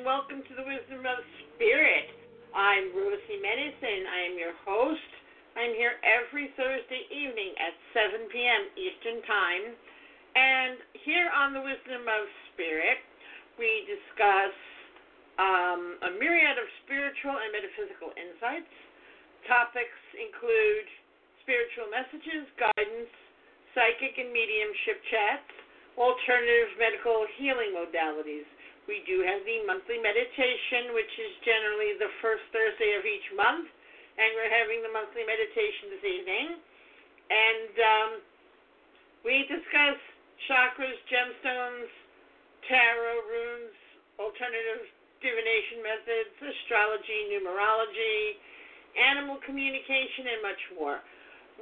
and welcome to the Wisdom of Spirit. I'm Rose Jimenez. I am your host. I'm here every Thursday evening at 7 p.m. Eastern Time. And here on the Wisdom of Spirit, we discuss um, a myriad of spiritual and metaphysical insights. Topics include spiritual messages, guidance, psychic and mediumship chats, alternative medical healing modalities we do have the monthly meditation, which is generally the first Thursday of each month, and we're having the monthly meditation this evening. And um, we discuss chakras, gemstones, tarot, runes, alternative divination methods, astrology, numerology, animal communication, and much more.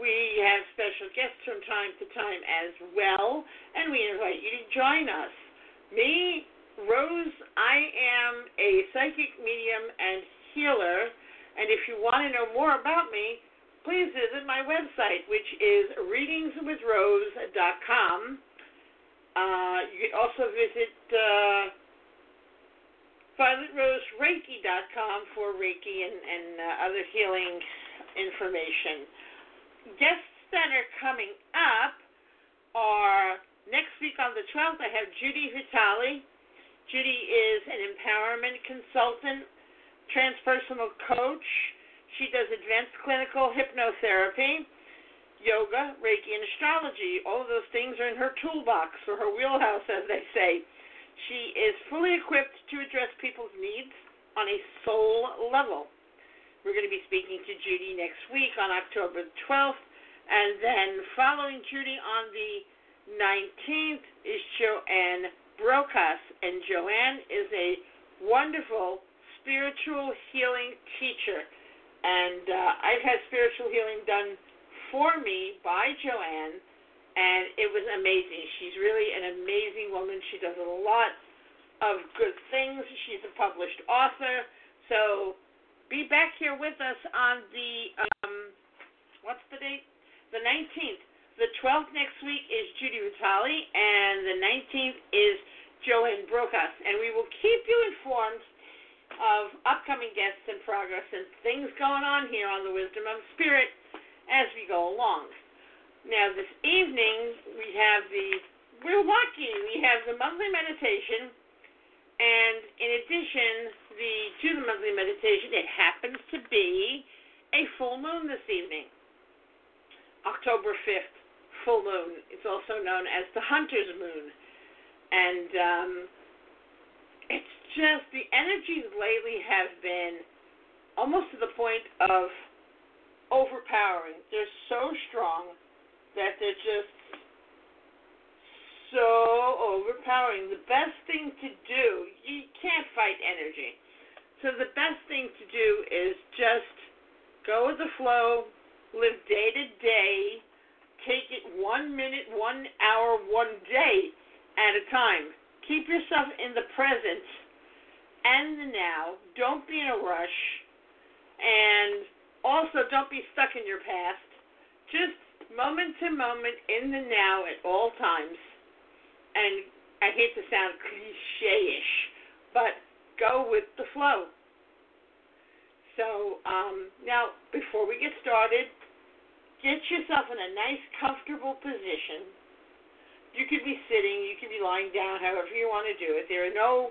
We have special guests from time to time as well, and we invite you to join us. Me, Rose, I am a psychic medium and healer, and if you want to know more about me, please visit my website, which is readingswithrose.com. Uh, you can also visit uh, violetrosereiki.com for Reiki and, and uh, other healing information guests that are coming up are next week on the 12th, I have Judy Vitale. Judy is an empowerment consultant, transpersonal coach. She does advanced clinical hypnotherapy, yoga, Reiki, and astrology. All of those things are in her toolbox or her wheelhouse, as they say. She is fully equipped to address people's needs on a soul level. We're going to be speaking to Judy next week on October 12th. And then following Judy on the 19th is Joanne Brokas. And Joanne is a wonderful spiritual healing teacher. And uh, I've had spiritual healing done for me by Joanne, and it was amazing. She's really an amazing woman. She does a lot of good things. She's a published author. So be back here with us on the um, what's the date? The 19th. The 12th next week is Judy Vitale, and the 19th is Joanne Brokas, and we will keep you informed of upcoming guests and progress and things going on here on the Wisdom of Spirit as we go along. Now, this evening we have the we're lucky we have the monthly meditation, and in addition, the to the monthly meditation, it happens to be a full moon this evening, October 5th, full moon. It's also known as the Hunter's Moon, and um, it's just the energies lately have been almost to the point of overpowering. They're so strong that they're just so overpowering. The best thing to do, you can't fight energy. So the best thing to do is just go with the flow, live day to day, take it one minute, one hour, one day at a time. Keep yourself in the present and the now. Don't be in a rush. And also, don't be stuck in your past. Just moment to moment in the now at all times and I hate to sound cliche ish, but go with the flow. So um, now, before we get started, get yourself in a nice, comfortable position. You could be sitting, you could be lying down, however you want to do it. There are no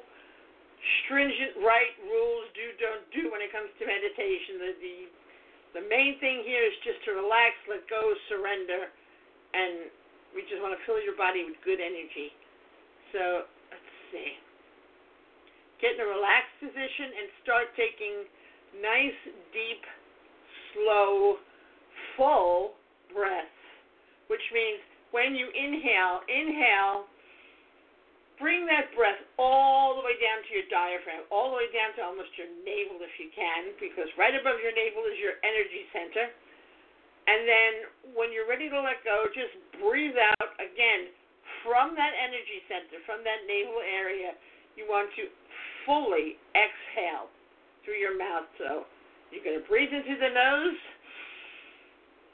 stringent right rules, do, don't do when it comes to meditation. The, the, the main thing here is just to relax, let go, surrender, and we just want to fill your body with good energy. So let's see. Get in a relaxed position and start taking nice, deep, slow, full breath, which means when you inhale, inhale, bring that breath all the way down to your diaphragm, all the way down to almost your navel if you can, because right above your navel is your energy center. And then when you're ready to let go, just breathe out again from that energy center, from that navel area. You want to fully exhale through your mouth. So you're going to breathe into the nose,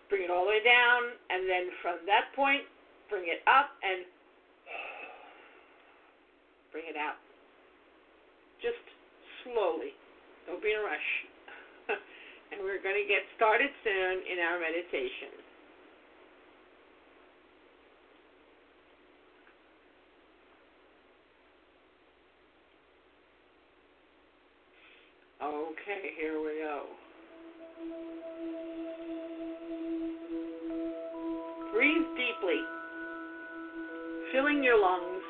bring it all the way down, and then from that point, bring it up and bring it out. Just slowly. Don't be in a rush. and we're going to get started soon in our meditation. Okay, here we go. Breathe deeply, filling your lungs,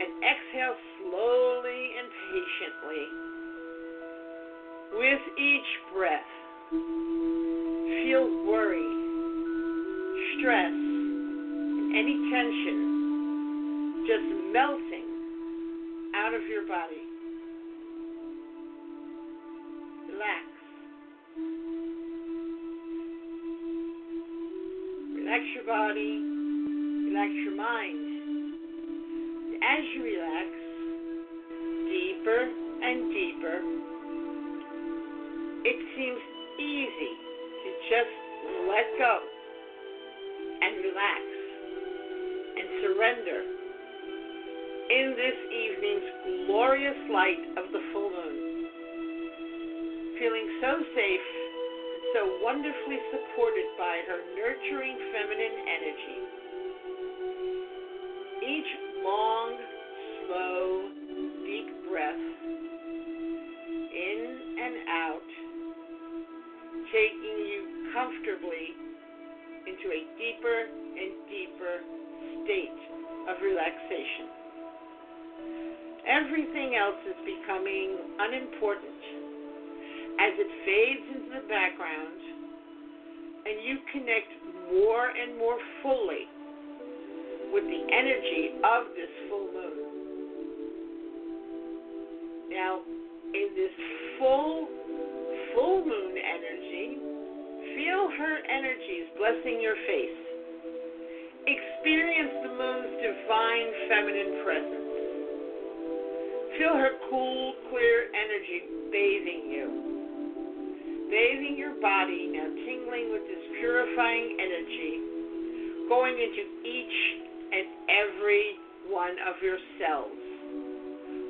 and exhale slowly and patiently. With each breath, feel worry, stress, and any tension just melting out of your body. Relax your body, relax your mind. As you relax, deeper and deeper, it seems easy to just let go and relax and surrender in this evening's glorious light of the full moon. Feeling so safe so wonderfully supported by her nurturing feminine energy. Each long, slow, deep breath in and out, taking you comfortably into a deeper and deeper state of relaxation. Everything else is becoming unimportant as it fades into the background and you connect more and more fully with the energy of this full moon. Now, in this full, full moon energy, feel her energies blessing your face. Experience the moon's divine feminine presence. Feel her cool, clear energy bathing you. Bathing your body, now tingling with this purifying energy, going into each and every one of your cells,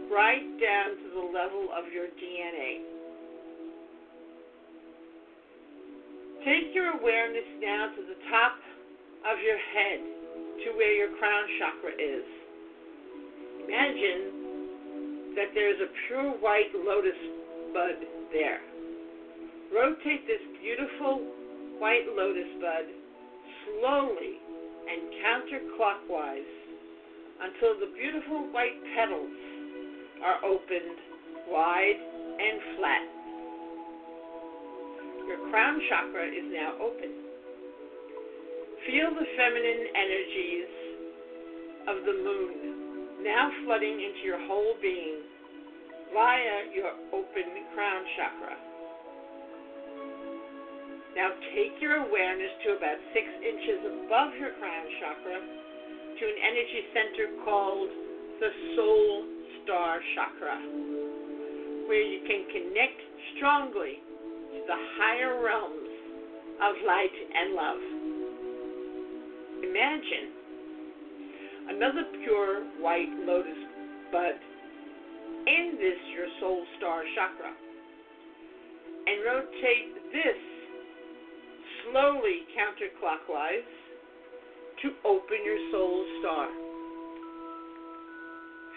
right down to the level of your DNA. Take your awareness now to the top of your head, to where your crown chakra is. Imagine that there's a pure white lotus bud there. Rotate this beautiful white lotus bud slowly and counterclockwise until the beautiful white petals are opened wide and flat. Your crown chakra is now open. Feel the feminine energies of the moon now flooding into your whole being via your open crown chakra. Now take your awareness to about six inches above your crown chakra to an energy center called the soul star chakra, where you can connect strongly to the higher realms of light and love. Imagine another pure white lotus bud in this your soul star chakra and rotate this slowly counterclockwise to open your soul star.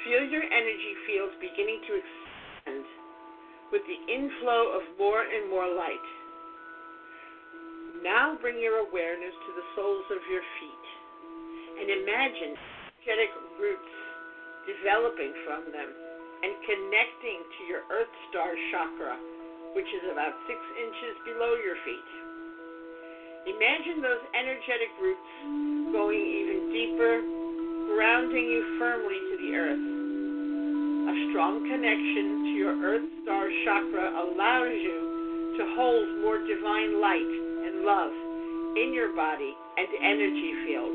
Feel your energy fields beginning to expand with the inflow of more and more light. Now bring your awareness to the soles of your feet and imagine energetic roots developing from them and connecting to your Earth Star chakra, which is about six inches below your feet. Imagine those energetic roots going even deeper, grounding you firmly to the earth. A strong connection to your Earth Star chakra allows you to hold more divine light and love in your body and energy field,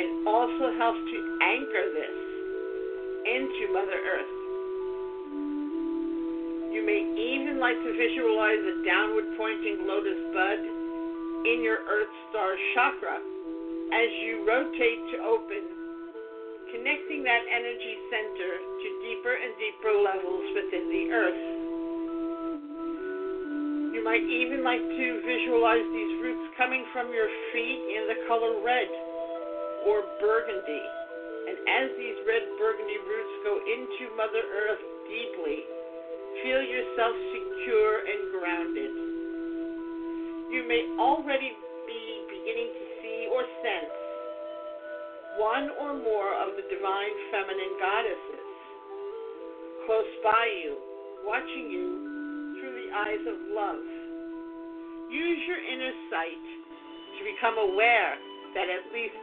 and also helps to anchor this into Mother Earth. You may even like to visualize a downward pointing lotus bud in your Earth Star chakra as you rotate to open, connecting that energy center to deeper and deeper levels within the Earth. You might even like to visualize these roots coming from your feet in the color red or burgundy. And as these red burgundy roots go into Mother Earth deeply, Feel yourself secure and grounded. You may already be beginning to see or sense one or more of the divine feminine goddesses close by you, watching you through the eyes of love. Use your inner sight to become aware that at least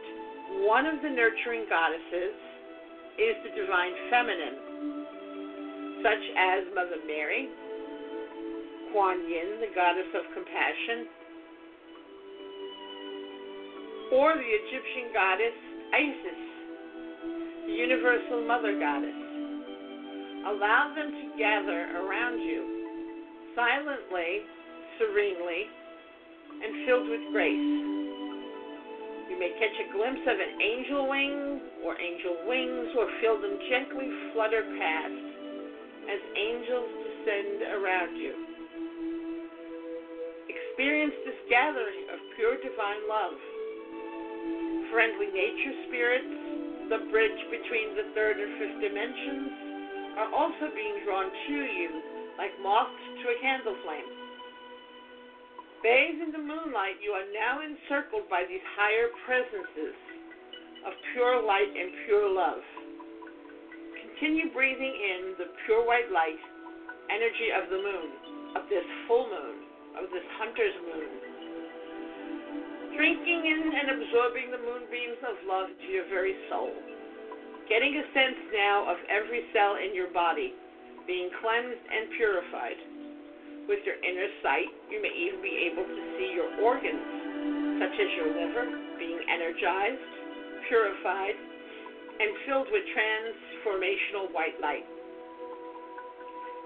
one of the nurturing goddesses is the divine feminine, such as Mother Mary, Kuan Yin, the goddess of compassion, or the Egyptian goddess Isis, the universal mother goddess. Allow them to gather around you, silently, serenely, and filled with grace. You may catch a glimpse of an angel wing or angel wings, or feel them gently flutter past as angels descend around you. Experience this gathering of pure divine love friendly nature spirits, the bridge between the third and fifth dimensions, are also being drawn to you like moths to a candle flame. Bathed in the moonlight, you are now encircled by these higher presences of pure light and pure love. Continue breathing in the pure white light energy of the moon, of this full moon, of this hunter's moon drinking in and absorbing the moonbeams of love to your very soul. Getting a sense now of every cell in your body being cleansed and purified. With your inner sight, you may even be able to see your organs, such as your liver, being energized, purified, and filled with transformational white light.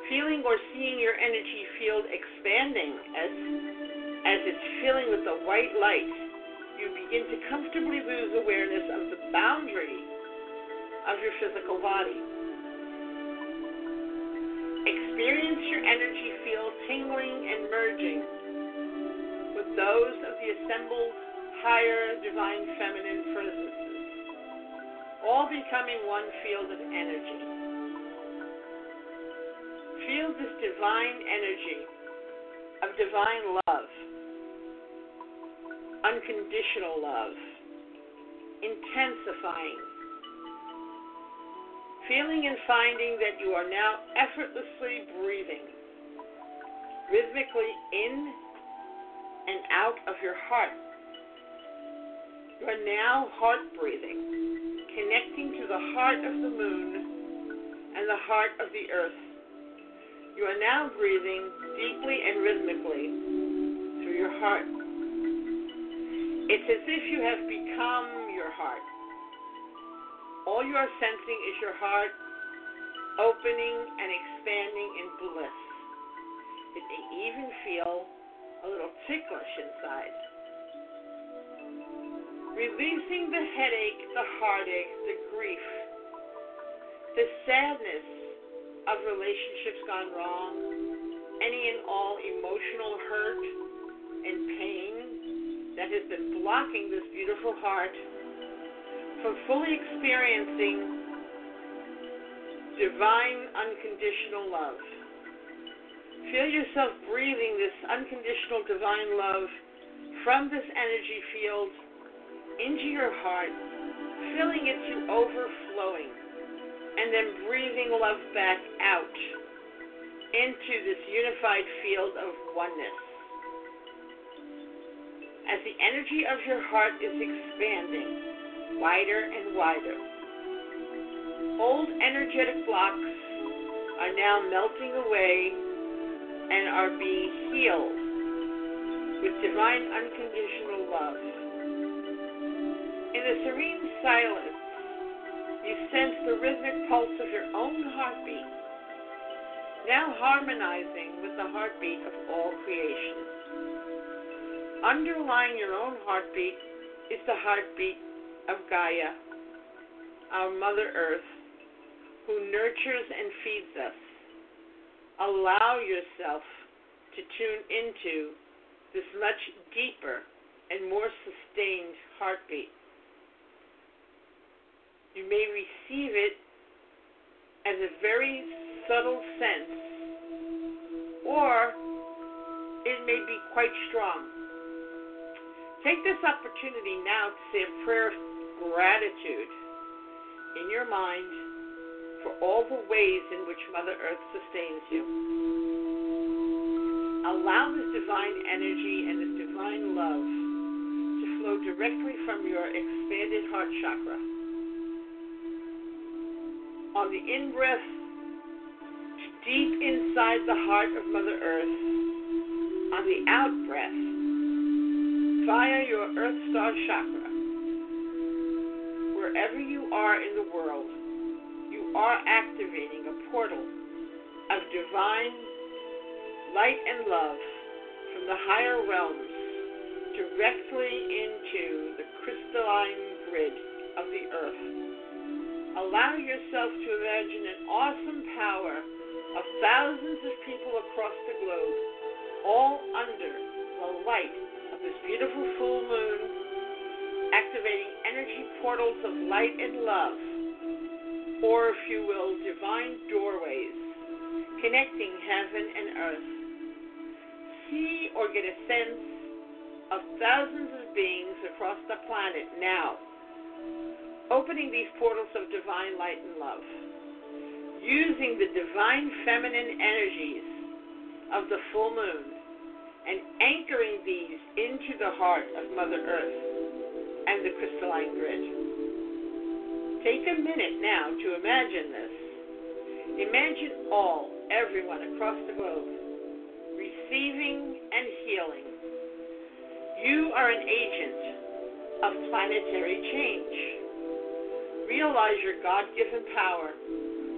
Feeling or seeing your energy field expanding as as it's filling with the white light, you begin to comfortably lose awareness of the boundary of your physical body. Experience your energy field tingling and merging with those of the assembled higher divine feminine presences, all becoming one field of energy. Feel this divine energy of divine love unconditional love, intensifying, feeling and finding that you are now effortlessly breathing rhythmically in and out of your heart. You are now heart breathing, connecting to the heart of the moon and the heart of the earth. You are now breathing deeply and rhythmically through your heart. It's as if you have become your heart. All you are sensing is your heart opening and expanding in bliss. It may even feel a little ticklish inside. Releasing the headache, the heartache, the grief, the sadness of relationships gone wrong, any and all emotional hurt and pain that has been blocking this beautiful heart from fully experiencing divine unconditional love. Feel yourself breathing this unconditional divine love from this energy field into your heart, filling it to overflowing, and then breathing love back out into this unified field of oneness as the energy of your heart is expanding wider and wider. Old energetic blocks are now melting away and are being healed with divine unconditional love. In the serene silence, you sense the rhythmic pulse of your own heartbeat, now harmonizing with the heartbeat of all creation underlying your own heartbeat is the heartbeat of Gaia, our Mother Earth, who nurtures and feeds us. Allow yourself to tune into this much deeper and more sustained heartbeat. You may receive it as a very subtle sense or it may be quite strong. Take this opportunity now to say a prayer of gratitude in your mind for all the ways in which Mother Earth sustains you. Allow this divine energy and this divine love to flow directly from your expanded heart chakra. On the in breath, deep inside the heart of Mother Earth. On the out breath, via your Earth Star chakra, wherever you are in the world, you are activating a portal of divine light and love from the higher realms directly into the crystalline grid of the earth. Allow yourself to imagine an awesome power of thousands of people across the globe, all under the light this beautiful full moon, activating energy portals of light and love, or if you will, divine doorways connecting heaven and earth. See or get a sense of thousands of beings across the planet now, opening these portals of divine light and love using the divine feminine energies of the full moon and anchoring these into the heart of Mother Earth and the crystalline grid. Take a minute now to imagine this. Imagine all, everyone across the globe, receiving and healing. You are an agent of planetary change. Realize your God given power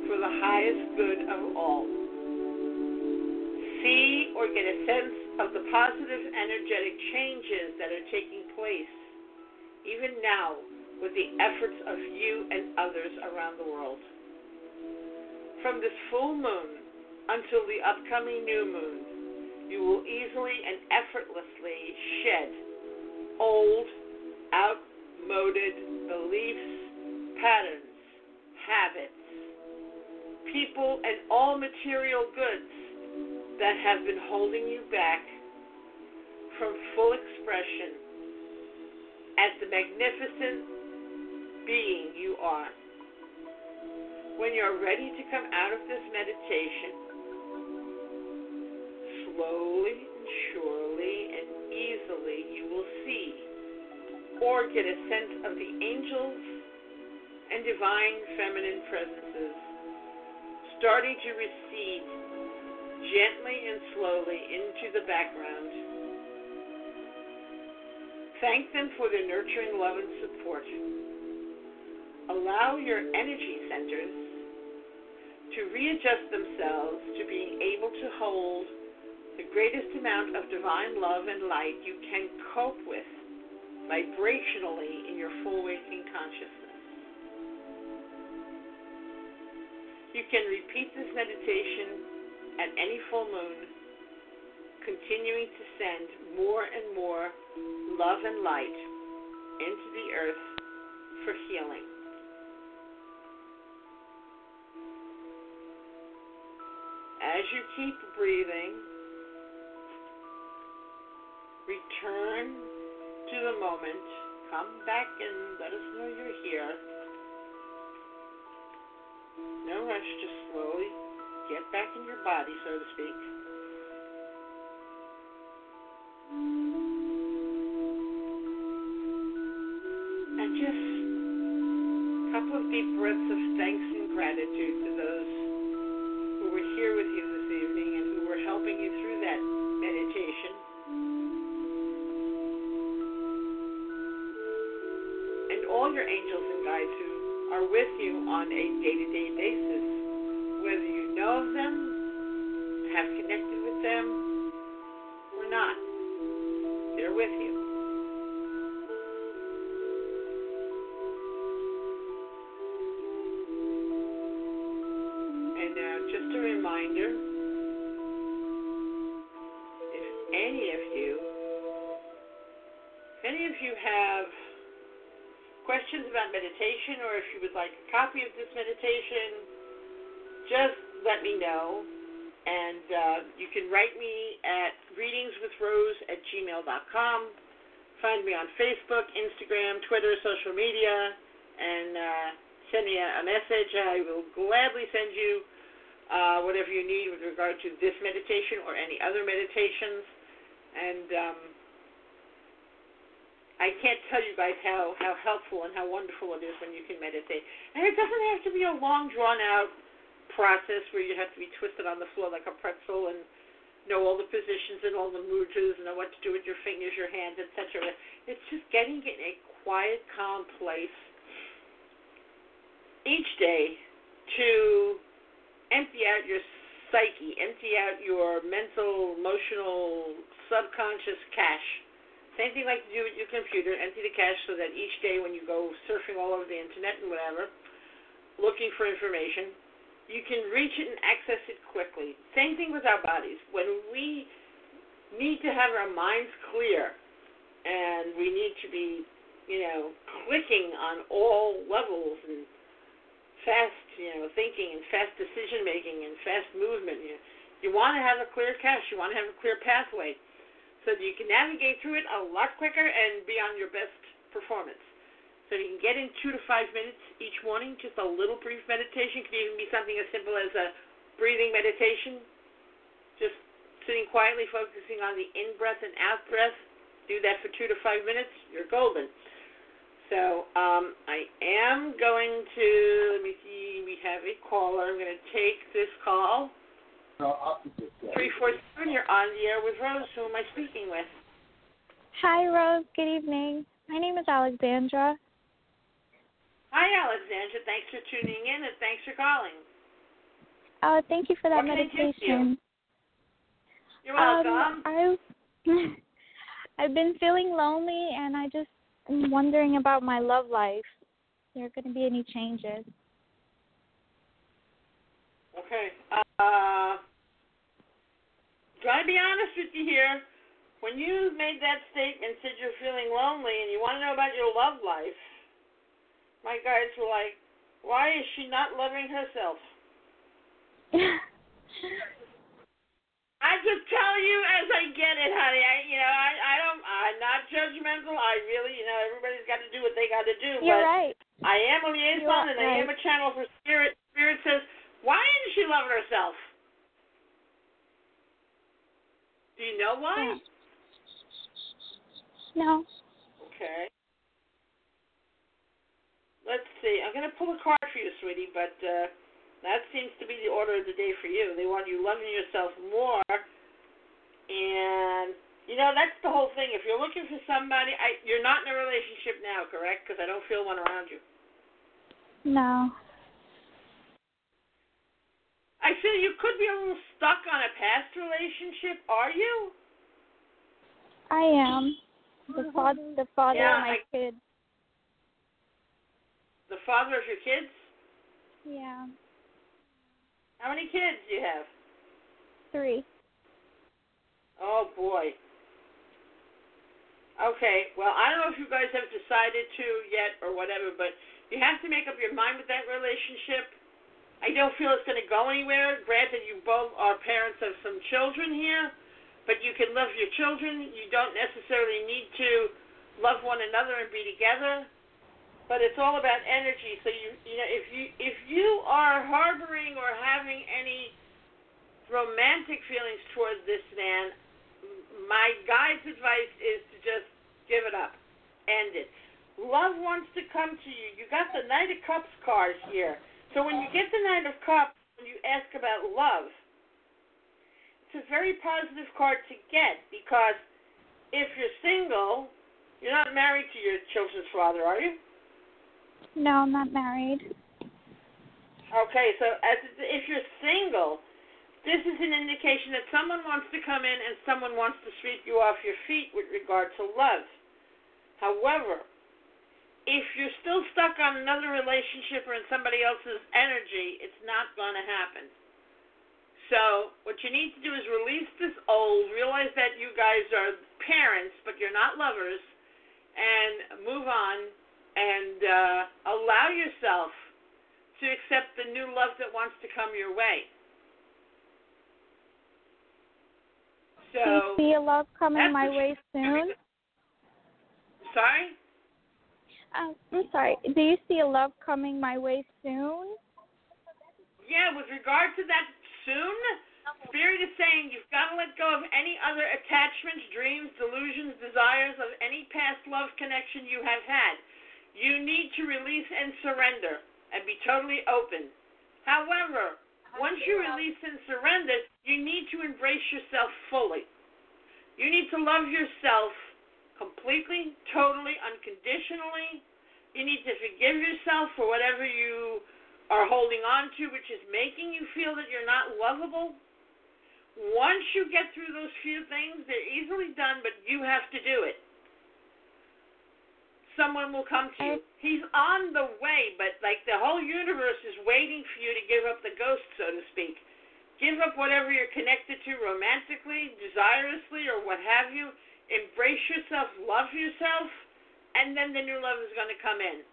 for the highest good of all. See or get a sense of the positive energetic changes that are taking place, even now, with the efforts of you and others around the world. From this full moon until the upcoming new moon, you will easily and effortlessly shed old, outmoded beliefs, patterns, habits, people, and all material goods that have been holding you back from full expression as the magnificent being you are. When you're ready to come out of this meditation, slowly and surely and easily you will see or get a sense of the angels and divine feminine presences starting to recede gently and slowly into the background. Thank them for their nurturing love and support. Allow your energy centers to readjust themselves to being able to hold the greatest amount of divine love and light you can cope with vibrationally in your full waking consciousness. You can repeat this meditation at any full moon, continuing to send more and more love and light into the earth for healing. As you keep breathing, return to the moment. Come back and let us know you're here. No rush, just slowly get back in your body, so to speak. And just a couple of deep breaths of thanks and gratitude to those who were here with you this evening and who were helping you through that meditation. And all your angels and guides who are with you on a day to day basis, whether you know of them, have connected with them, or not. They're with you. And now, just a reminder if any of you, if any of you have questions about meditation or if you would like a copy of this meditation, just let me know. And uh, you can write me at readingswithrose at gmail.com. Find me on Facebook, Instagram, Twitter, social media, and uh, send me a, a message. I will gladly send you uh, whatever you need with regard to this meditation or any other meditations. And um, I can't tell you guys how, how helpful and how wonderful it is when you can meditate. And it doesn't have to be a long, drawn out process where you have to be twisted on the floor like a pretzel and know all the positions and all the mudras and know what to do with your fingers, your hands, etc. It's just getting in a quiet, calm place each day to empty out your psyche, empty out your mental, emotional, subconscious cache. Same thing like you do with your computer, empty the cache so that each day when you go surfing all over the internet and whatever, looking for information, you can reach it and access it quickly. Same thing with our bodies. When we need to have our minds clear and we need to be, you know, clicking on all levels and fast, you know, thinking and fast decision making and fast movement. You, you want to have a clear cache. You want to have a clear pathway so that you can navigate through it a lot quicker and be on your best performance. So you can get in two to five minutes each morning, just a little brief meditation. It Could even be something as simple as a breathing meditation. Just sitting quietly, focusing on the in breath and out breath. Do that for two to five minutes. You're golden. So um, I am going to let me see. We have a caller. I'm going to take this call. Three four seven. You're on the air with Rose. Who am I speaking with? Hi, Rose. Good evening. My name is Alexandra. Hi, Alexandra. Thanks for tuning in and thanks for calling. Uh, thank you for that What can I do for you? meditation. You're welcome. Um, I I've been feeling lonely, and I just am wondering about my love life. Are there going to be any changes? Okay. Uh, trying to be honest with you here. When you made that statement, said you're feeling lonely and you want to know about your love life, my guys were like, why is she not loving herself? I just tell you as I get it, honey. I, you know, I, I don't, I'm not judgmental. I really, you know, everybody's got to do what they got to do. You're but right. I am a liaison You're and I am a channel for spirit. Spirit says, why isn't she loving herself? Do you know why? No. Okay. Let's see. I'm going to pull a card for you, sweetie, but uh, that seems to be the order of the day for you. They want you loving yourself more. And, you know, that's the whole thing. If you're looking for somebody, I, you're not in a relationship now, correct? Because I don't feel one around you. No. I feel you could be a little stuck on a past relationship. Are you? I am. The father, the father Yeah, of my I- kid. The father of your kids? Yeah. How many kids do you have? Three. Oh boy. Okay, well, I don't know if you guys have decided to yet or whatever, but you have to make up your mind with that relationship. I don't feel it's going to go anywhere. Granted, you both are parents of some children here, but you can love your children. You don't necessarily need to love one another and be together. But it's all about energy. So you, you know, if you if you are harboring or having any romantic feelings towards this man, my guide's advice is to just give it up. End it. Love wants to come to you. You got the Knight of Cups card here. So when you get the Knight of Cups, when you ask about love, it's a very positive card to get because if you're single, you're not married to your children's father, are you? No, I'm not married. Okay, so as if you're single, this is an indication that someone wants to come in and someone wants to sweep you off your feet with regard to love. However, if you're still stuck on another relationship or in somebody else's energy, it's not going to happen. So, what you need to do is release this old, realize that you guys are parents, but you're not lovers, and move on and uh, allow yourself to accept the new love that wants to come your way. Do you see a love coming my way soon? sorry? Uh, I'm sorry. Do you see a love coming my way soon? Yeah, with regard to that soon, Spirit is saying you've got to let go of any other attachments, dreams, delusions, desires of any past love connection you have had. You need to release and surrender and be totally open. However, once you release and surrender, you need to embrace yourself fully. You need to love yourself completely, totally, unconditionally. You need to forgive yourself for whatever you are holding on to, which is making you feel that you're not lovable. Once you get through those few things, they're easily done, but you have to do it. Someone will come to you. He's on the way, but like the whole universe is waiting for you to give up the ghost, so to speak. Give up whatever you're connected to romantically, desirously, or what have you. Embrace yourself, love yourself, and then the new love is going to come in.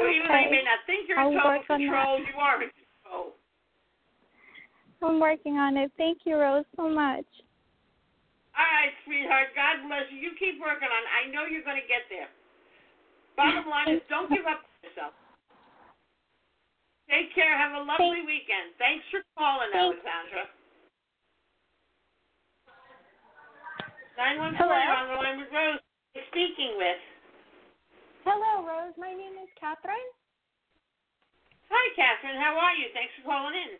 So even though you may not think you're in total work on that. control, you are in control. I'm working on it. Thank you, Rose, so much. All right, sweetheart. God bless you. You keep working on it. I know you're going to get there. Bottom line is don't give up on yourself. Take care. Have a lovely weekend. Thanks for calling, Thanks. Alexandra. 914, Hello? you're on the line with Rose. Speaking with. Hello, Rose. My name is Catherine. Hi, Catherine. How are you? Thanks for calling in.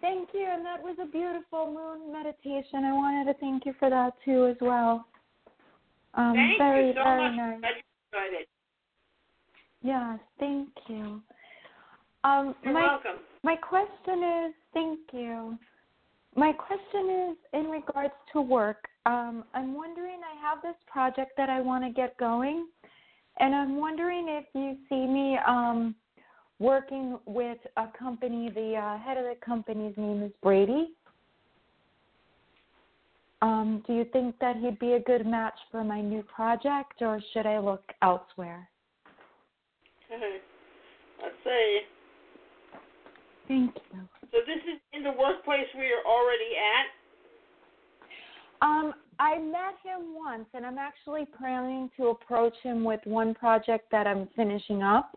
Thank you, and that was a beautiful moon meditation. I wanted to thank you for that too as well. Um, Thank very, you so very much. nice. Glad you enjoyed it. Yes, thank you. Um, You're my welcome. my question is, thank you. My question is in regards to work. Um, I'm wondering. I have this project that I want to get going, and I'm wondering if you see me um, working with a company. The uh, head of the company's name is Brady. Um, do you think that he'd be a good match for my new project, or should I look elsewhere? Let's see. Thank you. So this is in the workplace where you're already at. Um, I met him once, and I'm actually planning to approach him with one project that I'm finishing up.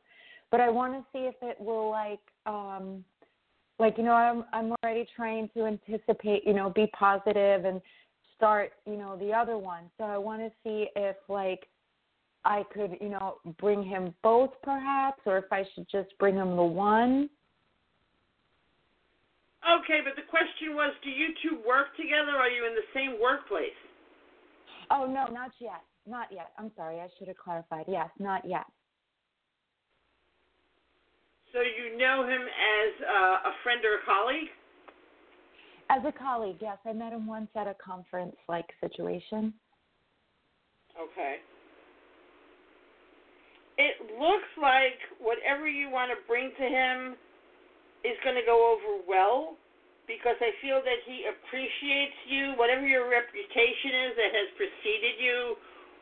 But I want to see if it will like, um, like you know, I'm I'm already trying to anticipate, you know, be positive and start, you know, the other one. So I want to see if like I could, you know, bring him both perhaps, or if I should just bring him the one. Okay, but the question was, do you two work together? Or are you in the same workplace? Oh no, not yet, not yet. I'm sorry, I should have clarified. Yes, not yet. So you know him as uh, a friend or a colleague? As a colleague, yes. I met him once at a conference like situation. Okay. It looks like whatever you want to bring to him is going to go over well because I feel that he appreciates you, whatever your reputation is that has preceded you,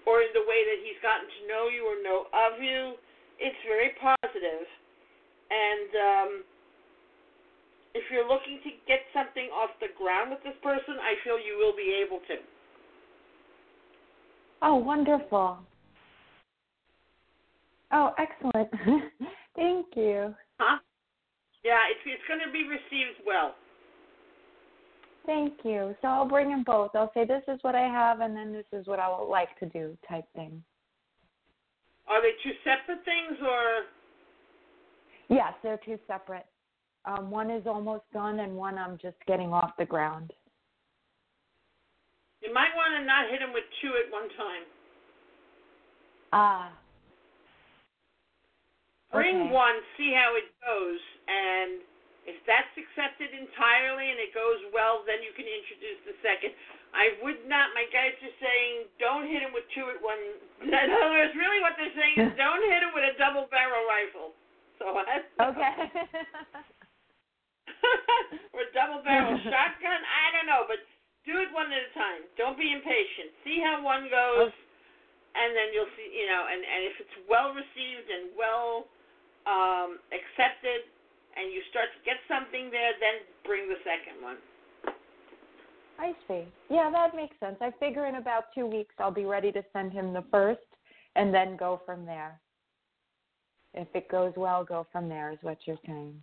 or in the way that he's gotten to know you or know of you. It's very positive. And um, if you're looking to get something off the ground with this person, I feel you will be able to. Oh, wonderful. Oh, excellent. Thank you. Huh? Yeah, it's it's going to be received well. Thank you. So I'll bring them both. I'll say this is what I have and then this is what I would like to do type thing. Are they two separate things or? Yes, they're two separate. Um, one is almost done and one I'm just getting off the ground. You might want to not hit them with two at one time. Ah, Bring Okay. one, see how it goes, and if that's accepted entirely and it goes well, then you can introduce the second. I would not. My guys are saying don't hit him with two at one. In other words, really, what they're saying is don't hit him with a double barrel rifle. So I okay. or a double barrel shotgun. I don't know, but do it one at a time. Don't be impatient. See how one goes, and then you'll see. You know, and and if it's well received and well um, accepted, and you start to get something there, then bring the second one. I see. Yeah, that makes sense. I figure in about two weeks I'll be ready to send him the first and then go from there. If it goes well, go from there, is what you're saying.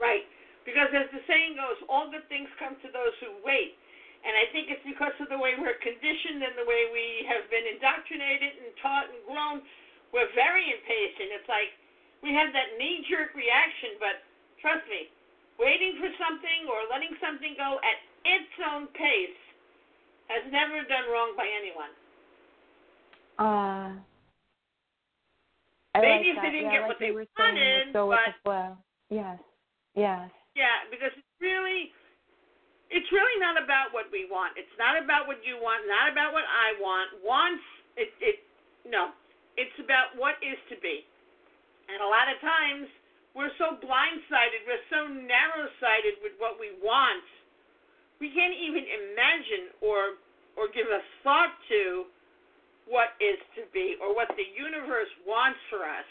Right. Because as the saying goes, all good things come to those who wait. And I think it's because of the way we're conditioned and the way we have been indoctrinated and taught and grown. We're very impatient. It's like we have that knee jerk reaction, but trust me, waiting for something or letting something go at its own pace has never done wrong by anyone. Uh, I Maybe like if they didn't yeah, get like what they wanted, with but- the flow. Yes. Yes. Yeah, because it's really it's really not about what we want. It's not about what you want, not about what I want. Wants it it no. It's about what is to be. And a lot of times we're so blindsided, we're so narrow sighted with what we want. We can't even imagine or or give a thought to what is to be or what the universe wants for us.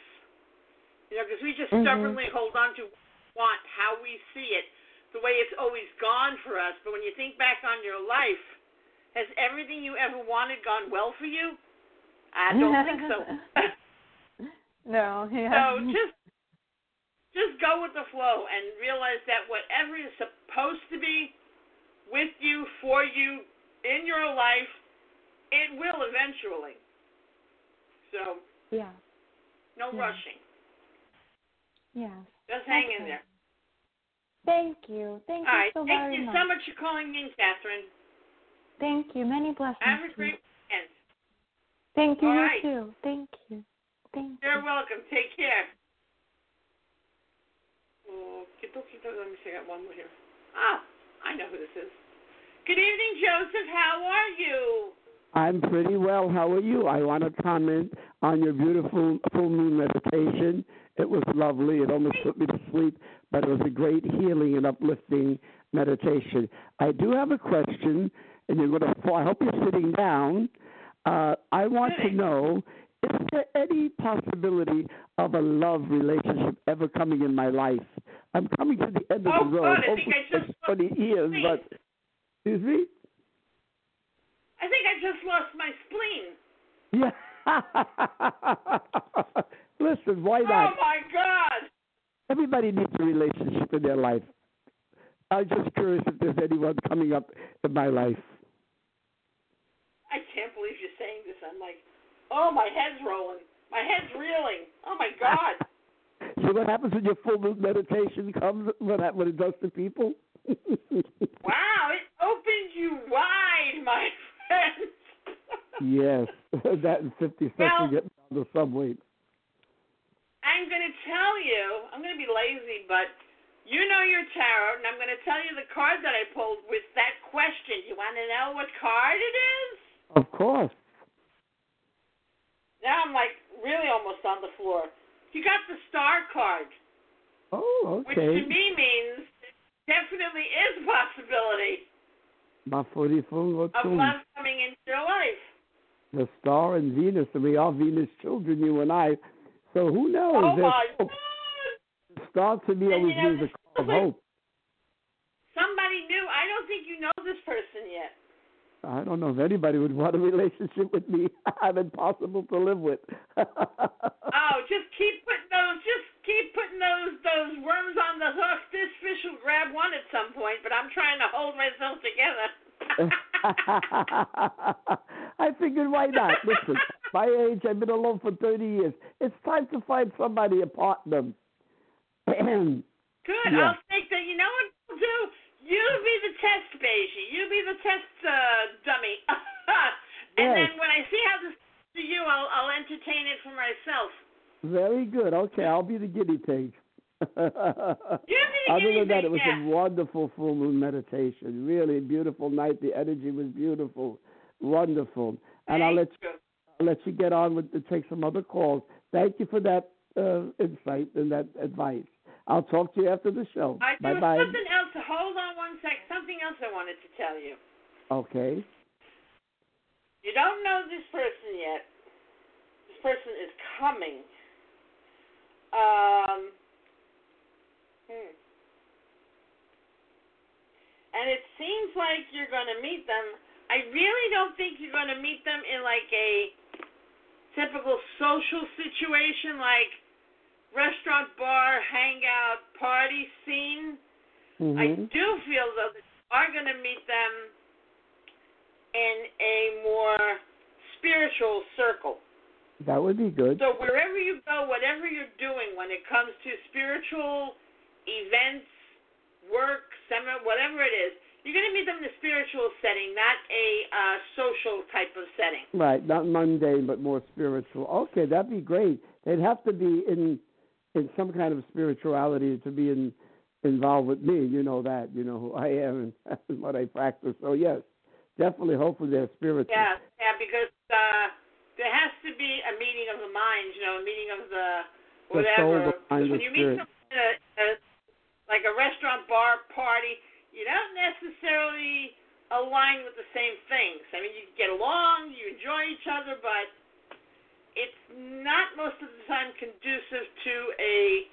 You know, because we just Mhm. stubbornly hold on to want, how we see it, the way it's always gone for us. But when you think back on your life, has everything you ever wanted gone well for you? I don't think so. no. Yeah. so just just go with the flow and realize that whatever is supposed to be with you, for you, in your life, it will eventually. So yeah. no Yeah. rushing. Yeah. Just hang in there. Thank you. Thank All you right. so Thank very you much. so much for calling in, Catherine. Thank you. Many blessings. Have a great weekend. Thank you. All you right. too. Thank you. Thank You're you. welcome. Take care. Oh. Let me see. I got one more here. Ah, I know who this is. Good evening, Joseph. How are you? I'm pretty well. How are you? I want to comment on your beautiful full moon meditation. It was lovely. It almost put me to sleep, but it was a great healing and uplifting meditation. I do have a question, and you're going to. I hope you're sitting down. Uh, I want to know: Is there any possibility of a love relationship ever coming in my life? I'm coming to the end of Oh, the road. good. I think I just it's 20 years, but excuse me. I think I just lost my spleen. Yeah. Listen, why not? Oh my God. Everybody needs a relationship in their life. I'm just curious if there's anyone coming up in my life. I can't believe you're saying this. I'm like, oh, my head's rolling. My head's reeling. Oh my God. See what happens when your full moon meditation comes? What that what it does to people? wow, it opens you wide, my yes, that and fifty cents Well- to get on the subway. I'm going to tell you, I'm going to be lazy, but you know your tarot, and I'm going to tell you the card that I pulled with that question. You want to know what card it is? Of course. Now I'm like really almost on the floor. You got the star card, Oh, okay. which to me means definitely is a possibility My forty-four of love coming into your life. the star and Venus, and we are Venus children, you and I. So who knows? Oh my hope. God! Star to me And, always you know, means a call of hope. Somebody new. I don't think you know this person yet. I don't know if anybody would want a relationship with me. I'm impossible to live with. Oh, just keep putting those. Just keep putting those those worms on the hook. This fish will grab one at some point, but I'm trying to hold myself together. I figured, why not? Listen, my age, I've been alone for 30 years. It's time to find somebody, a partner. Good. Yeah. I'll take that. You know what we'll do? You be the test Beijing. You be the test uh, dummy. and Yes. then when I see how this to you, I'll I'll entertain it for myself. Very good. Okay, I'll be the guinea pig. Other than that, it was yeah. a wonderful full moon meditation. Really beautiful night. The energy was beautiful, wonderful. And I'll let you. I'll let you get on with to take some other calls. Thank you for that uh, insight and that advice. I'll talk to you after the show. I, bye bye. something else. Hold on one sec. Something else I wanted to tell you. Okay. You don't know this person yet. This person is coming. Um. Hmm. And it's seems like you're going to meet them. I really don't think you're going to meet them in like a typical social situation like restaurant, bar, hangout, party scene. Mm-hmm. I do feel though that you are going to meet them in a more spiritual circle. That would be good. So wherever you go, whatever you're doing when it comes to spiritual events, work, seminar, whatever it is, you're going to meet them in a spiritual setting, not a uh, social type of setting. Right, not mundane, but more spiritual. Okay, that'd be great. They'd have to be in in some kind of spirituality to be in involved with me. You know that. You know who I am and what I practice. So yes, definitely. Hopefully they're spiritual. Yeah, yeah, because uh, there has to be a meeting of the minds. You know, a meeting of the The soul, whatever. the mind, when you meet someone at a, a, like a restaurant, bar, party, you don't necessarily align with the same things. I mean, you get along, you enjoy each other, but it's not most of the time conducive to a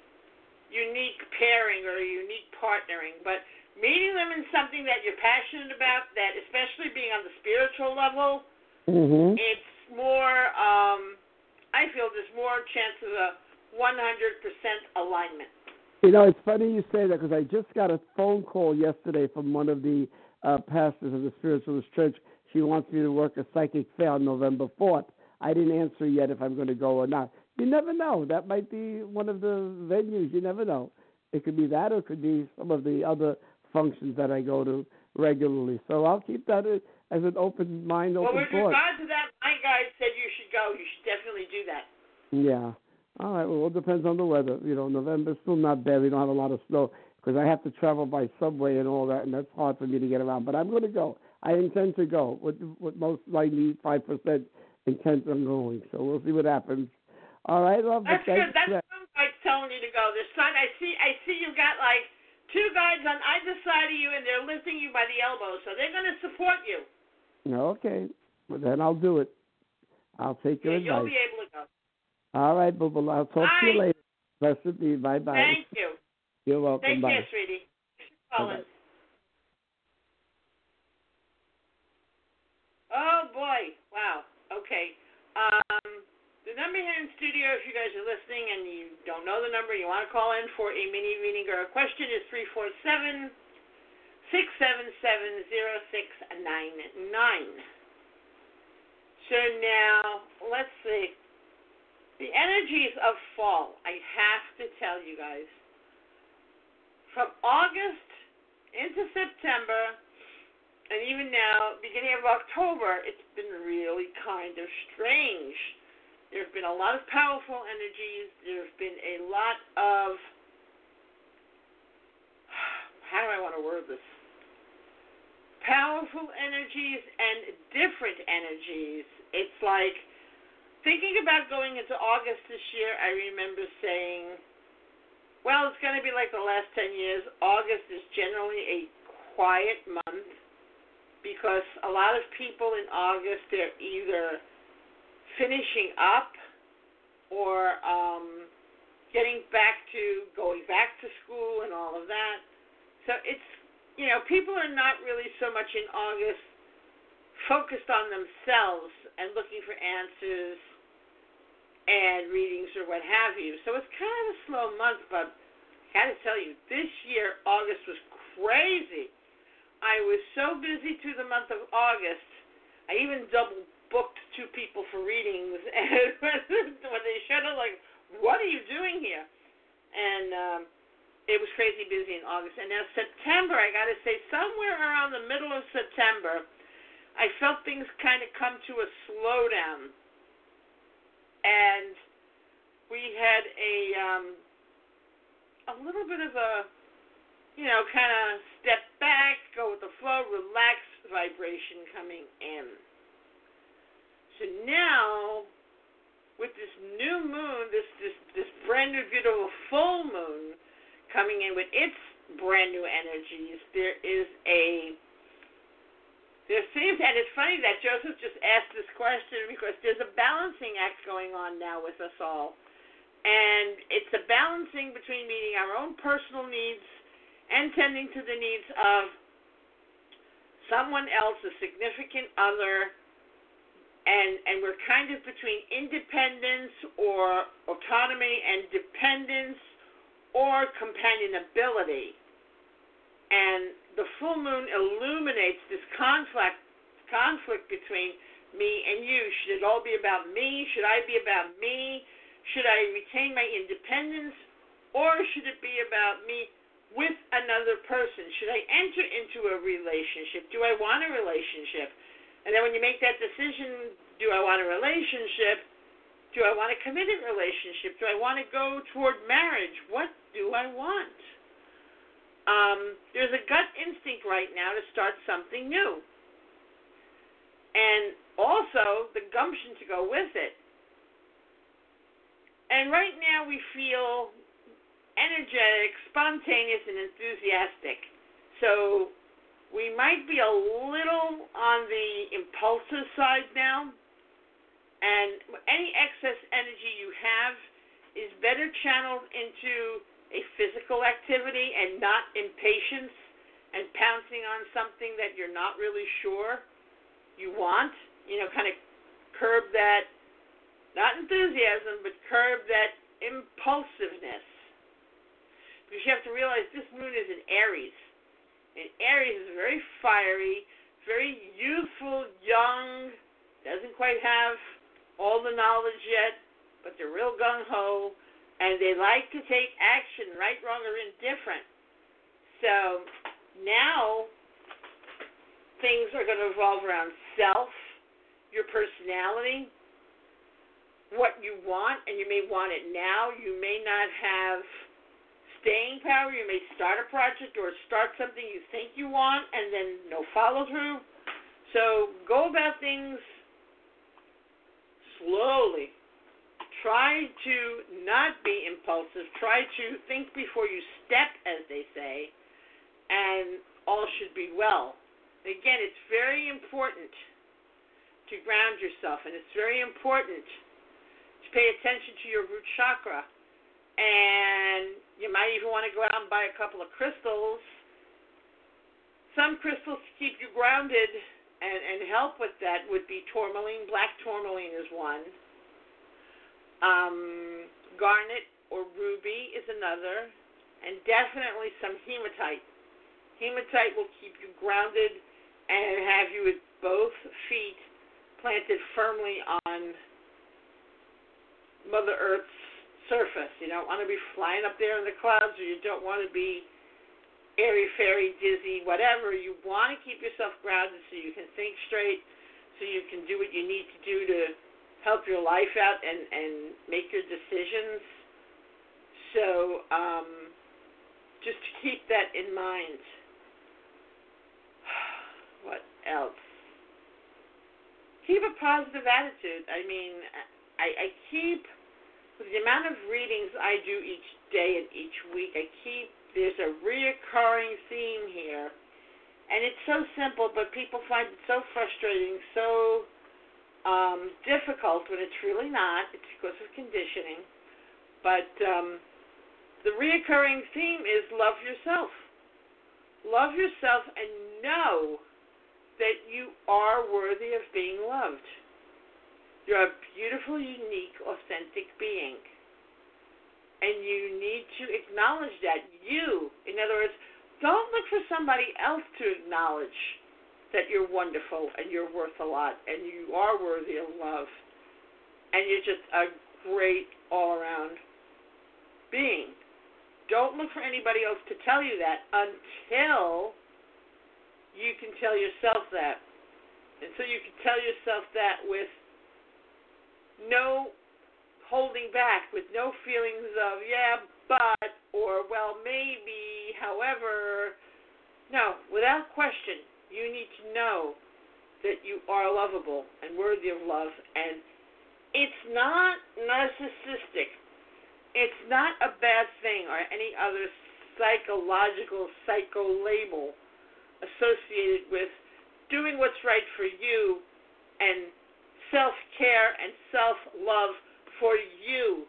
unique pairing or a unique partnering. But meeting them in something that you're passionate about, that especially being on the spiritual level, Mm-hmm. it's more. Um, I feel there's more chance of a 100% alignment. You know, it's funny you say that because I just got a phone call yesterday from one of the uh, pastors of the Spiritualist Church. She wants me to work a psychic fair on November 4th. I didn't answer yet if I'm going to go or not. You never know. That might be one of the venues. You never know. It could be that or it could be some of the other functions that I go to regularly. So I'll keep that as an open mind, Well, open with thought. regard to that, my guide said you should go. You should definitely do that. Yeah. All right. Well, it depends on the weather. You know, November's still not bad. We don't have a lot of snow because I have to travel by subway and all that, and that's hard for me to get around. But I'm going to go. I intend to go with with most likely five percent intent on going. So we'll see what happens. All right, love. That's good. That. some guides telling you to go. There's sun. I see. I see you got like two guides on either side of you, and they're lifting you by the elbow, so they're going to support you. Okay. Well, then I'll do it. I'll take your Yeah, you'll be able to go. All right, Boo Boo. I'll talk to you Bye. later. Blessed be. Bye bye. Thank you. You're welcome. Take bye. care, sweetie. Thanks. Oh boy! Wow. Okay. Um, the number here in studio, if you guys are listening and you don't know the number, you want to call in for a mini reading or a question, is three four seven six seven seven zero six nine nine. So now let's see. The energies of fall. I have to tell you guys. From August into September, and even now, beginning of October, it's been really kind of strange. There have been a lot of powerful energies. There have been a lot of. How do I want to word this? Powerful energies and different energies. It's like thinking about going into August this year, I remember saying, well, it's going to be like the last 10 years. August is generally a quiet month because a lot of people in August they're either finishing up or um, getting back to going back to school and all of that. So it's you know people are not really so much in August focused on themselves and looking for answers and readings or what have you. So it's kind of a slow month, but I got to tell you, this year August was crazy. I was so busy through the month of August. I even double booked two people for readings, and when they showed up, like, "What are you doing here?" And um, it was crazy busy in August. And now September, I got to say, somewhere around the middle of September, I felt things kind of come to a slowdown, and we had a um, a little bit of a you know, kind of step back, go with the flow, relax vibration coming in. So now, with this new moon, this this this brand new beautiful full moon coming in with its brand new energies, there is a there seems, and it's funny that Joseph just asked this question because there's a balancing act going on now with us all. And it's a balancing between meeting our own personal needs and tending to the needs of someone else, a significant other, and and we're kind of between independence or autonomy and dependence or companionability. And the full moon illuminates this conflict conflict between me and you. Should it all be about me? Should I be about me? Should I retain my independence? Or should it be about me with another person? Should I enter into a relationship? Do I want a relationship? And then when you make that decision, do I want a relationship? Do I want a committed relationship? Do I want to go toward marriage? What do I want? Um, there's a gut instinct right now to start something new. And also the gumption to go with it. And right now we feel energetic, spontaneous, and enthusiastic. So we might be a little on the impulsive side now. And any excess energy you have is better channeled into a physical activity and not impatience and pouncing on something that you're not really sure you want. You know, kind of curb that, not enthusiasm, but curb that impulsiveness because you have to realize this moon is in Aries. And Aries is very fiery, very youthful, young, doesn't quite have all the knowledge yet, but they're real gung ho, and they like to take action, right, wrong, or indifferent. So now things are going to revolve around self, your personality, what you want, and you may want it now. You may not have staying power. You may start a project or start something you think you want and then no follow through. So go about things slowly. Try to not be impulsive. Try to think before you step, as they say, and all should be well. Again, it's very important to ground yourself, and it's very important to pay attention to your root chakra and you might even want to go out and buy a couple of crystals. Some crystals to keep you grounded and, and help with that would be tourmaline. Black tourmaline is one. Um, garnet or ruby is another. And definitely some hematite. Hematite will keep you grounded and have you with both feet planted firmly on Mother Earth's surface. You don't want to be flying up there in the clouds, or you don't want to be airy fairy, dizzy, whatever. You want to keep yourself grounded so you can think straight, so you can do what you need to do to help your life out and and make your decisions. So um, just keep that in mind. what else? Keep a positive attitude. I mean, I, I keep with the amount of readings I do each day and each week, I keep there's a reoccurring theme here, and it's so simple, but people find it so frustrating, so um, difficult when it's really not. It's because of conditioning, but um, the reoccurring theme is love yourself. Love yourself and know that you are worthy of being loved. You're a beautiful, unique, authentic being. And you need to acknowledge that. You, in other words, don't look for somebody else to acknowledge that you're wonderful and you're worth a lot and you are worthy of love and you're just a great all around being. Don't look for anybody else to tell you that until you can tell yourself that. Until you can tell yourself that with no holding back, with no feelings of, yeah, but, or, well, maybe, however. No, without question, you need to know that you are lovable and worthy of love. And it's not narcissistic, it's not a bad thing or any other psychological psycho label associated with doing what's right for you and self care and self love for you.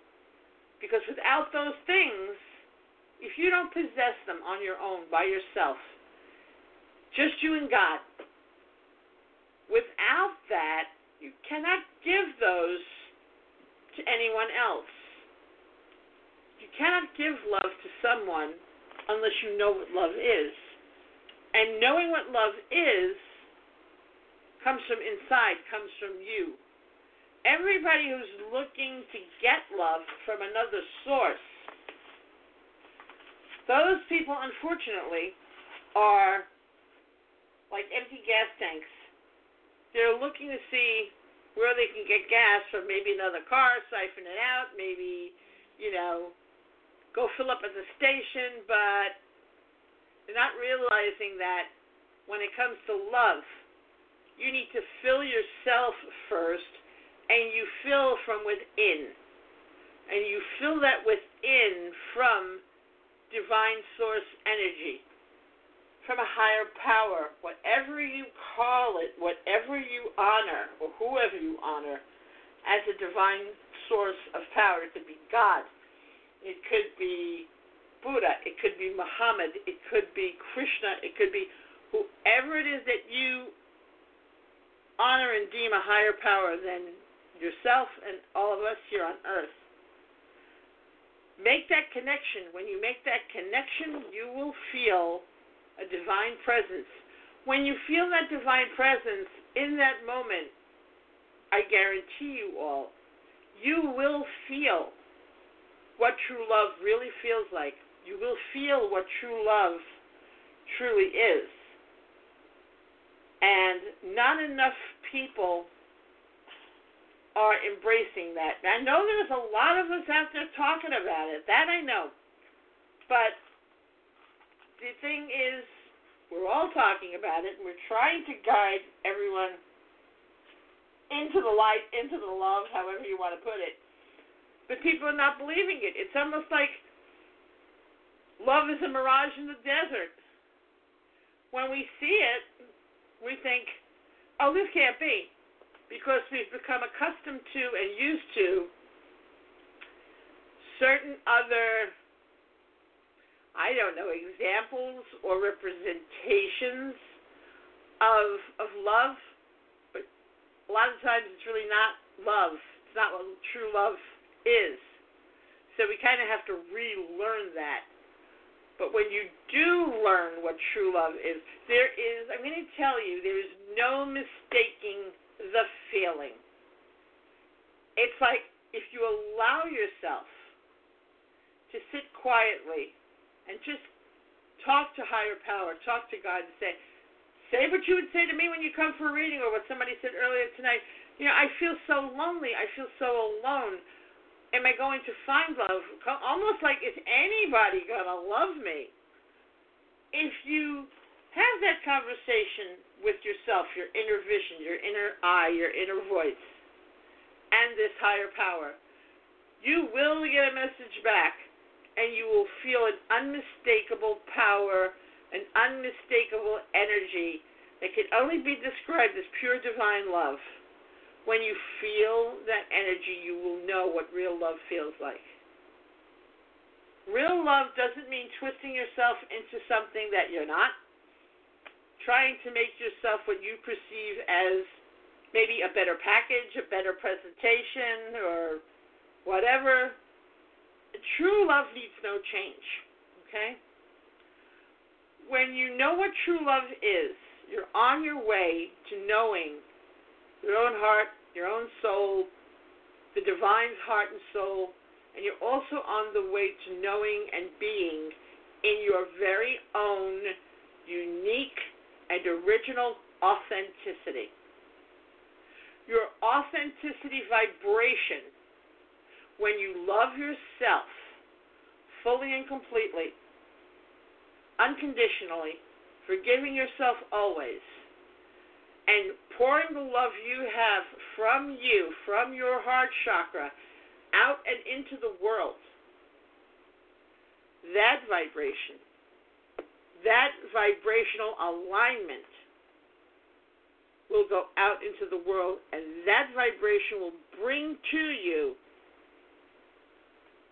Because without those things, if you don't possess them on your own by yourself, just you and God, Without that, you cannot give those to anyone else. You cannot give love to someone unless you know what love is. And knowing what love is comes from inside, comes from you. Everybody who's looking to get love from another source, those people, unfortunately, are like empty gas tanks. They're looking to see where they can get gas from maybe another car, siphon it out, maybe, you know, go fill up at the station, but they're not realizing that when it comes to love, you need to fill yourself first, and you fill from within. And you fill that within from divine source energy, from a higher power, whatever you call it, whatever you honor, or whoever you honor, as a divine source of power. It could be God, it could be Buddha, it could be Muhammad, it could be Krishna, it could be whoever it is that you honor and deem a higher power than yourself and all of us here on earth. Make that connection. When you make that connection, you will feel a divine presence. When you feel that divine presence in that moment, I guarantee you all, you will feel what true love really feels like. You will feel what true love truly is. And not enough people are embracing that. I know there's a lot of us out there talking about it. That I know. But the thing is, we're all talking about it, and we're trying to guide everyone into the light, into the love, however you want to put it but people are not believing it. It's almost like love is a mirage in the desert. When we see it, we think, oh, this can't be, because we've become accustomed to and used to certain other, I don't know, examples or representations of of love, but a lot of times it's really not love. It's not what true love is. So we kind of have to relearn that. But when you do learn what true love is, there is, I'm going to tell you, there is no mistaking the feeling. It's like if you allow yourself to sit quietly and just talk to higher power, talk to God, and say, say what you would say to me when you come for a reading, or what somebody said earlier tonight. You know, I feel so lonely. I feel so alone am I going to find love? Almost like, is anybody going to love me? If you have that conversation with yourself, your inner vision, your inner eye, your inner voice, and this higher power, you will get a message back and you will feel an unmistakable power, an unmistakable energy that can only be described as pure divine love. When you feel that energy, you will know what real love feels like. Real love doesn't mean twisting yourself into something that you're not, trying to make yourself what you perceive as maybe a better package, a better presentation, or whatever. True love needs no change, okay? When you know what true love is, you're on your way to knowing your own heart, your own soul, the divine's heart and soul, and you're also on the way to knowing and being in your very own unique and original authenticity. Your authenticity vibration, when you love yourself fully and completely, unconditionally, forgiving yourself always, and pouring the love you have from you, from your heart chakra, out and into the world, that vibration, that vibrational alignment will go out into the world, and that vibration will bring to you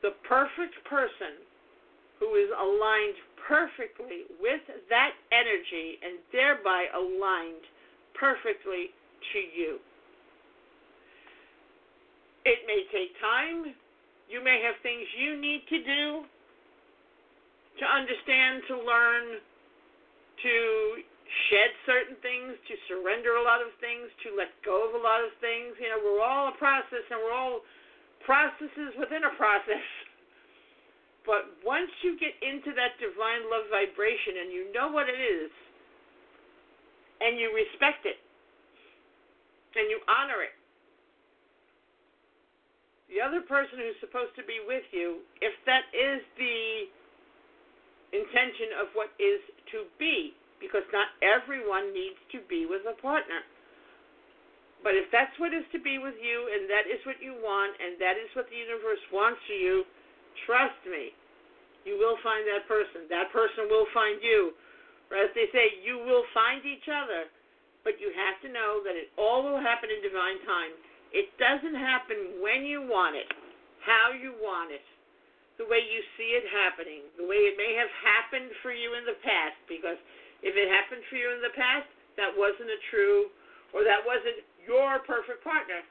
the perfect person who is aligned perfectly with that energy and thereby aligned perfectly to you. It may take time. You may have things you need to do to understand, to learn, to shed certain things, to surrender a lot of things, to let go of a lot of things. You know, we're all a process and we're all processes within a process. But once you get into that divine love vibration and you know what it is, and you respect it, and you honor it, the other person who's supposed to be with you, if that is the intention of what is to be, because not everyone needs to be with a partner. But if that's what is to be with you, and that is what you want, and that is what the universe wants for you, trust me, you will find that person. That person will find you. Or as they say, you will find each other. But you have to know that it all will happen in divine time. It doesn't happen when you want it, how you want it, the way you see it happening, the way it may have happened for you in the past. Because if it happened for you in the past, that wasn't a true, or that wasn't your perfect partner.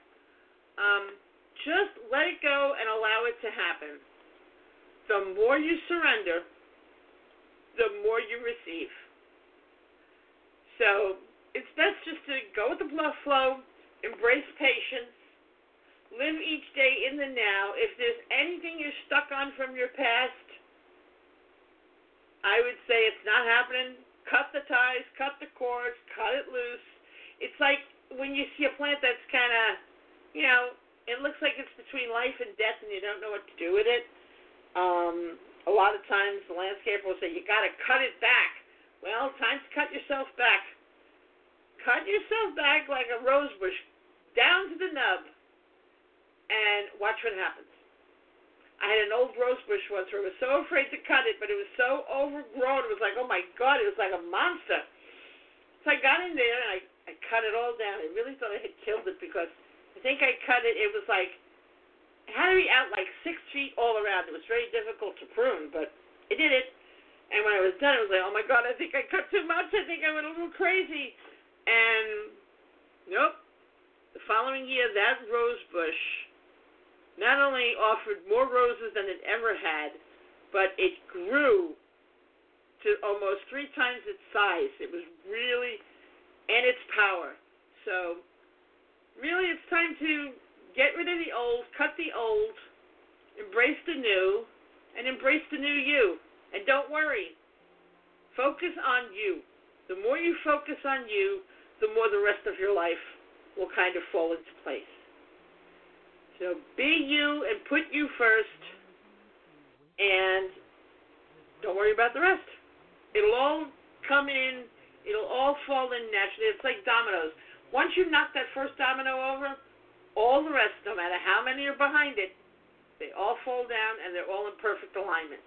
Um, just let it go and allow it to happen. The more you surrender, the more you receive. So it's best just to go with the flow, embrace patience, live each day in the now. If there's anything you're stuck on from your past, I would say it's not happening. Cut the ties, cut the cords, cut it loose. It's like when you see a plant that's kind of, you know, it looks like it's between life and death and you don't know what to do with it. Um, a lot of times the landscaper will say, you got to cut it back. Well, time to cut yourself back. Cut yourself back like a rose bush, down to the nub, and watch what happens. I had an old rose bush once where I was so afraid to cut it, but it was so overgrown. It was like, oh my God, it was like a monster. So I got in there and I I cut it all down. I really thought I had killed it because I think I cut it. It was like it had to be out like six feet all around. It was very difficult to prune, but I did it. And when I was done, I was like, oh my god, I think I cut too much. I think I went a little crazy. And nope. The following year, that rose bush not only offered more roses than it ever had, but it grew to almost three times its size. It was really and its power. So, really, it's time to get rid of the old, cut the old, embrace the new, and embrace the new you. And don't worry, focus on you. The more you focus on you, the more the rest of your life will kind of fall into place. So be you and put you first, and don't worry about the rest. It'll all come in It'll all fall in naturally. It's like dominoes. Once you knock that first domino over, all the rest, no matter how many are behind it, they all fall down and they're all in perfect alignment.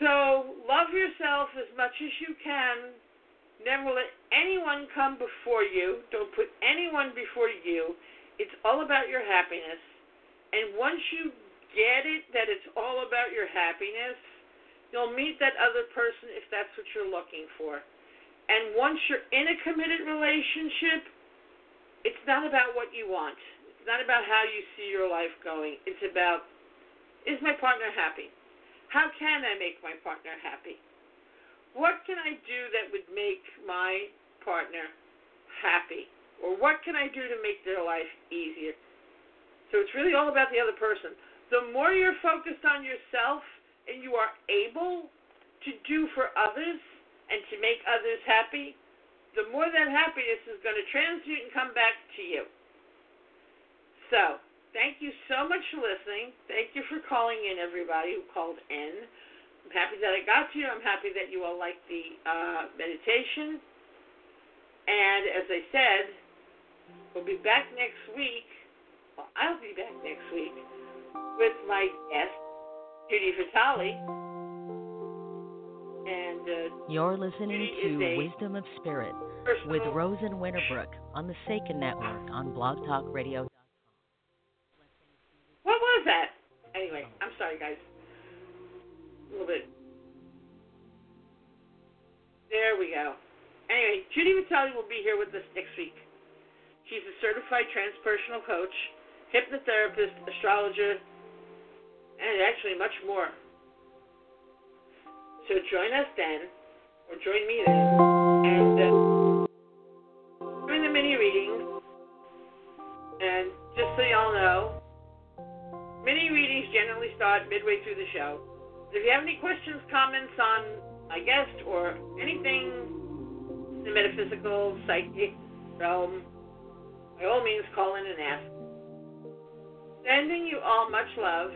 So love yourself as much as you can. Never let anyone come before you. Don't put anyone before you. It's all about your happiness. And once you get it that it's all about your happiness, You'll meet that other person if that's what you're looking for. And once you're in a committed relationship, it's not about what you want. It's not about how you see your life going. It's about is my partner happy? How can I make my partner happy? What can I do that would make my partner happy? Or what can I do to make their life easier? So it's really all about the other person. The more you're focused on yourself, and you are able to do for others and to make others happy, the more that happiness is going to transmute and come back to you. So, thank you so much for listening. Thank you for calling in, everybody who called in. I'm happy that I got to you. I'm happy that you all liked the uh, meditation. And as I said, we'll be back next week. Well, I'll be back next week with my guest, Judy Vitale. And uh, you're listening Judy to Wisdom of Spirit with Rosen Winterbrook on the Sacred Network on BlogTalkRadio. What was that? Anyway, I'm sorry, guys. A little bit. There we go. Anyway, Judy Vitale will be here with us next week. She's a certified transpersonal coach, hypnotherapist, astrologer, and actually much more. So join us then, or join me then, and uh, during the mini readings. And just so y'all know, mini readings generally start midway through the show. If you have any questions, comments on my guest, or anything in the metaphysical, psychic realm, by all means call in and ask. Sending you all much love.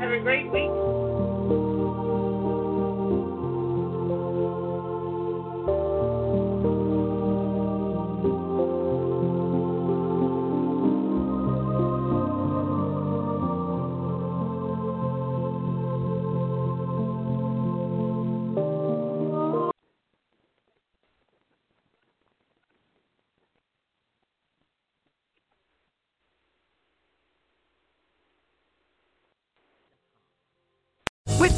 Have a great week.